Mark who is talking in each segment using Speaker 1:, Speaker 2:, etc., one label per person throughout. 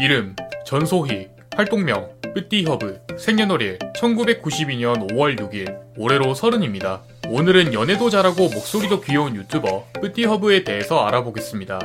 Speaker 1: 이름 전소희 활동명 쁘띠허브 생년월일 1992년 5월 6일 올해로 서른입니다. 오늘은 연애도 잘하고 목소리도 귀여운 유튜버 쁘띠허브에 대해서 알아보겠습니다.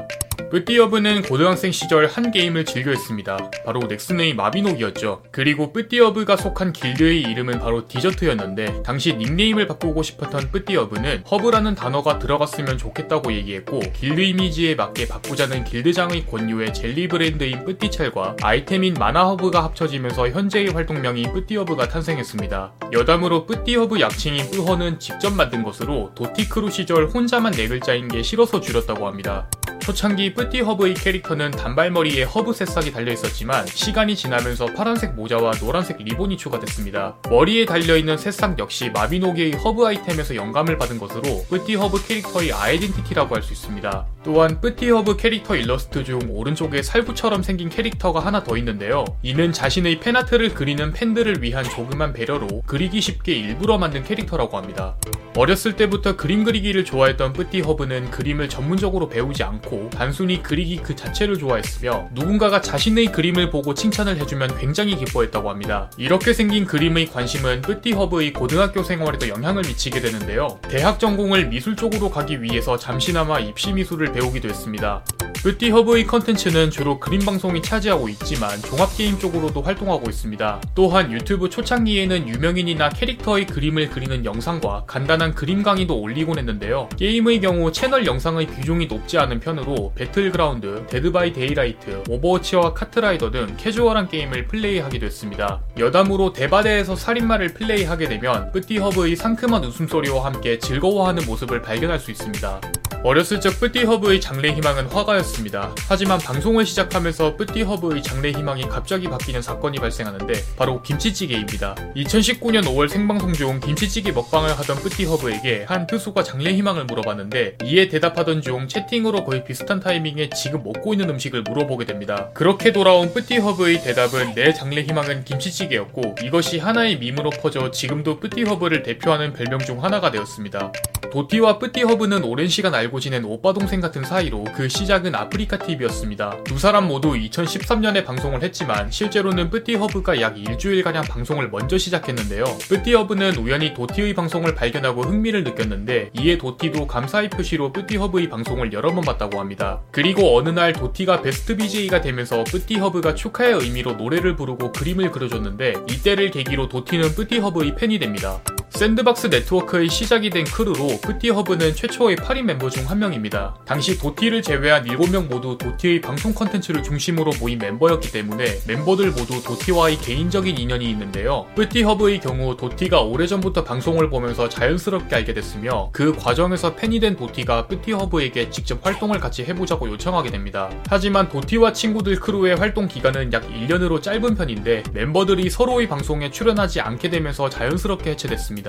Speaker 1: 쁘띠허브는 고등학생 시절 한 게임을 즐겨 했습니다. 바로 넥슨의 마비노기였죠. 그리고 쁘띠허브가 속한 길드의 이름은 바로 디저트였는데 당시 닉네임을 바꾸고 싶었던 쁘띠허브는 허브라는 단어가 들어갔으면 좋겠다고 얘기했고 길드 이미지에 맞게 바꾸자는 길드장의 권유에 젤리 브랜드인 쁘띠첼과 아이템인 마나허브가 합쳐지면서 현재의 활동명인 쁘띠허브가 탄생했습니다. 여담으로 쁘띠허브 약칭인 쁘허는 직접 만든 것으로 도티크루 시절 혼자만 네 글자인 게 싫어서 줄였다고 합니다. 초창기 쁘띠허브의 캐릭터는 단발머리에 허브 새싹이 달려있었지만 시간이 지나면서 파란색 모자와 노란색 리본이 추가됐습니다. 머리에 달려있는 새싹 역시 마비노기의 허브 아이템에서 영감을 받은 것으로 쁘띠허브 캐릭터의 아이덴티티라고 할 수 있습니다. 또한 쁘띠허브 캐릭터 일러스트 중 오른쪽에 살구처럼 생긴 캐릭터가 하나 더 있는데요. 이는 자신의 팬아트를 그리는 팬들을 위한 조그만 배려로 그리기 쉽게 일부러 만든 캐릭터라고 합니다. 어렸을 때부터 그림 그리기를 좋아했던 쁘띠허브는 그림을 전문적으로 배우지 않고 단순히 그리기 그 자체를 좋아했으며 누군가가 자신의 그림을 보고 칭찬을 해주면 굉장히 기뻐했다고 합니다. 이렇게 생긴 그림의 관심은 쁘띠허브의 고등학교 생활에도 영향을 미치게 되는데요. 대학 전공을 미술 쪽으로 가기 위해서 잠시나마 입시 미술을 배우기도 했습니다. 쁘띠허브의 컨텐츠는 주로 그림 방송이 차지하고 있지만 종합게임 쪽으로도 활동하고 있습니다. 또한 유튜브 초창기에는 유명인이나 캐릭터의 그림을 그리는 영상과 간단한 그림 강의도 올리곤 했는데요. 게임의 경우 채널 영상의 비중이 높지 않은 편으로 배틀그라운드, 데드바이 데이라이트, 오버워치와 카트라이더 등 캐주얼한 게임을 플레이하기도 했습니다. 여담으로 대바대에서 살인마를 플레이하게 되면 뿌띠 허브의 상큼한 웃음소리와 함께 즐거워하는 모습을 발견할 수 있습니다. 어렸을 적 뿌띠허브의 장래 희망은 화가였습니다. 하지만 방송을 시작하면서 뿌띠허브의 장래 희망이 갑자기 바뀌는 사건이 발생하는데 바로 김치찌개입니다. 2019년 5월 생방송 중 김치찌개 먹방을 하던 뿌띠허브에게 한 투수가 장래 희망을 물어봤는데 이에 대답하던 중 채팅으로 거의 비슷한 타이밍에 지금 먹고 있는 음식을 물어보게 됩니다. 그렇게 돌아온 뿌띠허브의 대답은 내 장래 희망은 김치찌개였고 이것이 하나의 밈으로 퍼져 지금도 뿌띠허브를 대표하는 별명 중 하나가 되었습니다. 도티와 뿌띠허브는 오랜 시간 알고 지낸 오빠 동생 같은 사이로 그 시작은 아프리카 TV였습니다. 두 사람 모두 2013년에 방송을 했지만 실제로는 뿌띠허브가 약 일주일가량 방송을 먼저 시작했는데요. 뿌띠허브는 우연히 도티의 방송을 발견하고 흥미를 느꼈는데 이에 도티도 감사의 표시로 뿌띠허브의 방송을 여러 번 봤다고 합니다. 그리고 어느 날 도티가 베스트 BJ가 되면서 뿌띠허브가 축하의 의미로 노래를 부르고 그림을 그려줬는데 이때를 계기로 도티는 뿌띠허브의 팬이 됩니다. 샌드박스 네트워크의 시작이 된 crew로 쁘띠허브는 최초의 8인 멤버 중 한 명입니다. 당시 도티를 제외한 7명 모두 도티의 방송 컨텐츠를 중심으로 모인 멤버였기 때문에 멤버들 모두 도티와의 개인적인 인연이 있는데요. 쁘띠허브의 경우 도티가 오래전부터 방송을 보면서 자연스럽게 알게 됐으며 그 과정에서 팬이 된 도티가 쁘띠허브에게 직접 활동을 같이 해보자고 요청하게 됩니다. 하지만 도티와 친구들 crew의 활동 기간은 약 1년으로 짧은 편인데 멤버들이 서로의 방송에 출연하지 않게 되면서 자연스럽게 해체됐습니다.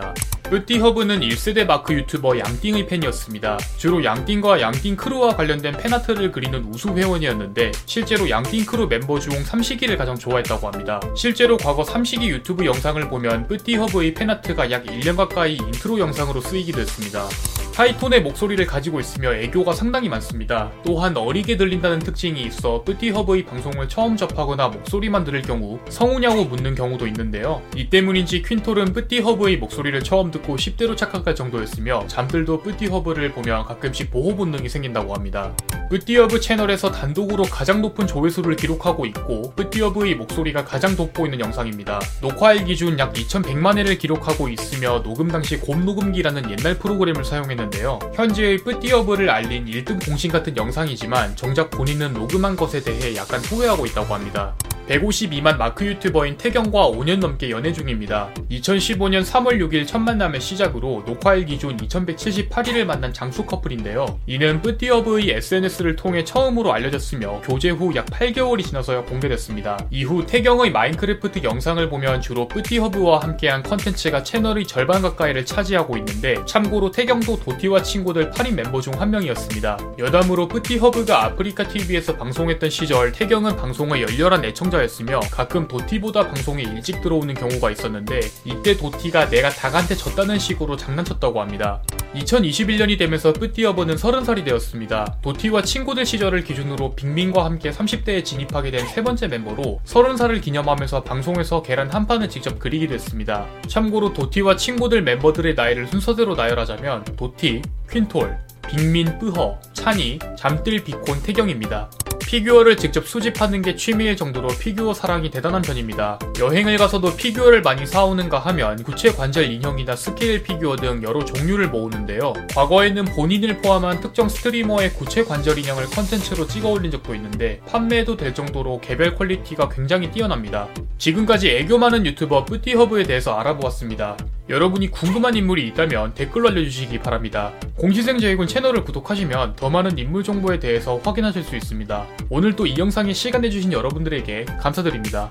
Speaker 1: 쁘띠허브는 1세대 마크 유튜버 양띵의 팬이었습니다. 주로 양띵과 양띵 crew와 관련된 fan art를 그리는 우수 회원이었는데 실제로 양띵 크루 멤버 중 삼식이를 가장 좋아했다고 합니다. 실제로 과거 삼식이 유튜브 영상을 보면 쁘띠허브의 fan art가 약 1년 가까이 인트로 영상으로 쓰이기도 했습니다. high tone의 목소리를 가지고 있으며 애교가 상당히 많습니다. 또한 어리게 들린다는 특징이 있어 쁘띠허브의 방송을 처음 접하거나 목소리만 들을 경우 성우냐고 묻는 경우도 있는데요. 이 때문인지 퀸톨은 쁘띠허브의 목소리를 처음 듣고 10대로 착각할 정도였으며 잠뜰도 쁘띠허브를 보면 가끔씩 보호 본능이 생긴다고 합니다. 쁘띠허브 채널에서 단독으로 가장 높은 조회수를 기록하고 있고 쁘띠허브의 목소리가 가장 돋보이는 영상입니다. 녹화일 기준 약 2100만 회를 기록하고 있으며 녹음 당시 곰 녹음기라는 옛날 프로그램을 사용했는데 있는데요. 현재의 쁘띠허브를 알린 1등 공신 같은 영상이지만 정작 본인은 녹음한 것에 대해 약간 후회하고 있다고 합니다. 152만 마크 유튜버인 태경과 5년 넘게 연애 중입니다. 2015년 3월 6일 첫 만남의 시작으로 녹화일 기준 2178일을 만난 장수 커플인데요. 이는 쁘띠허브의 SNS를 통해 처음으로 알려졌으며 교제 후 약 8개월이 지나서야 공개됐습니다. 이후 태경의 마인크래프트 영상을 보면 주로 쁘띠허브와 함께한 컨텐츠가 채널의 절반 가까이를 차지하고 있는데 참고로 태경도 도티와 친구들 8인 멤버 중 한 명이었습니다. 여담으로 뿌띠허브가 아프리카 TV에서 방송했던 시절 태경은 방송의 열렬한 애청자 였으며 가끔 도티보다 방송에 일찍 들어오는 경우가 있었는데 이때 도티가 내가 닭한테 졌다는 식으로 장난쳤다고 합니다. 2021년이 되면서 뿌띠어버는 30살이 되었습니다. 도티와 친구들 시절을 기준으로 빅민과 함께 30대에 진입하게 된 세 번째 멤버로 30살을 기념하면서 방송에서 계란 한 판을 직접 그리기도 했습니다. 참고로 도티와 친구들 멤버들의 나이를 순서대로 나열하자면 도티, 퀸톨, 빅민, 쁘허, 찬이, 잠뜰, 비콘, 태경입니다. 피규어를 직접 수집하는 게 취미일 정도로 피규어 사랑이 대단한 편입니다. 여행을 가서도 피규어를 많이 사오는가 하면 구체 관절 인형이나 스케일 피규어 등 여러 종류를 모으는데요. 과거에는 본인을 포함한 특정 streamer의 구체 관절 인형을 컨텐츠로 찍어 올린 적도 있는데 판매해도 될 정도로 개별 quality가 굉장히 뛰어납니다. 지금까지 애교 많은 유튜버 쁘띠허브에 대해서 알아보았습니다. 여러분이 궁금한 인물이 있다면 댓글로 알려주시기 바랍니다. 공시생 제이군 채널을 구독하시면 더 많은 인물 정보에 대해서 확인하실 수 있습니다. 오늘 또 이 영상에 시간 내주신 여러분들에게 감사드립니다.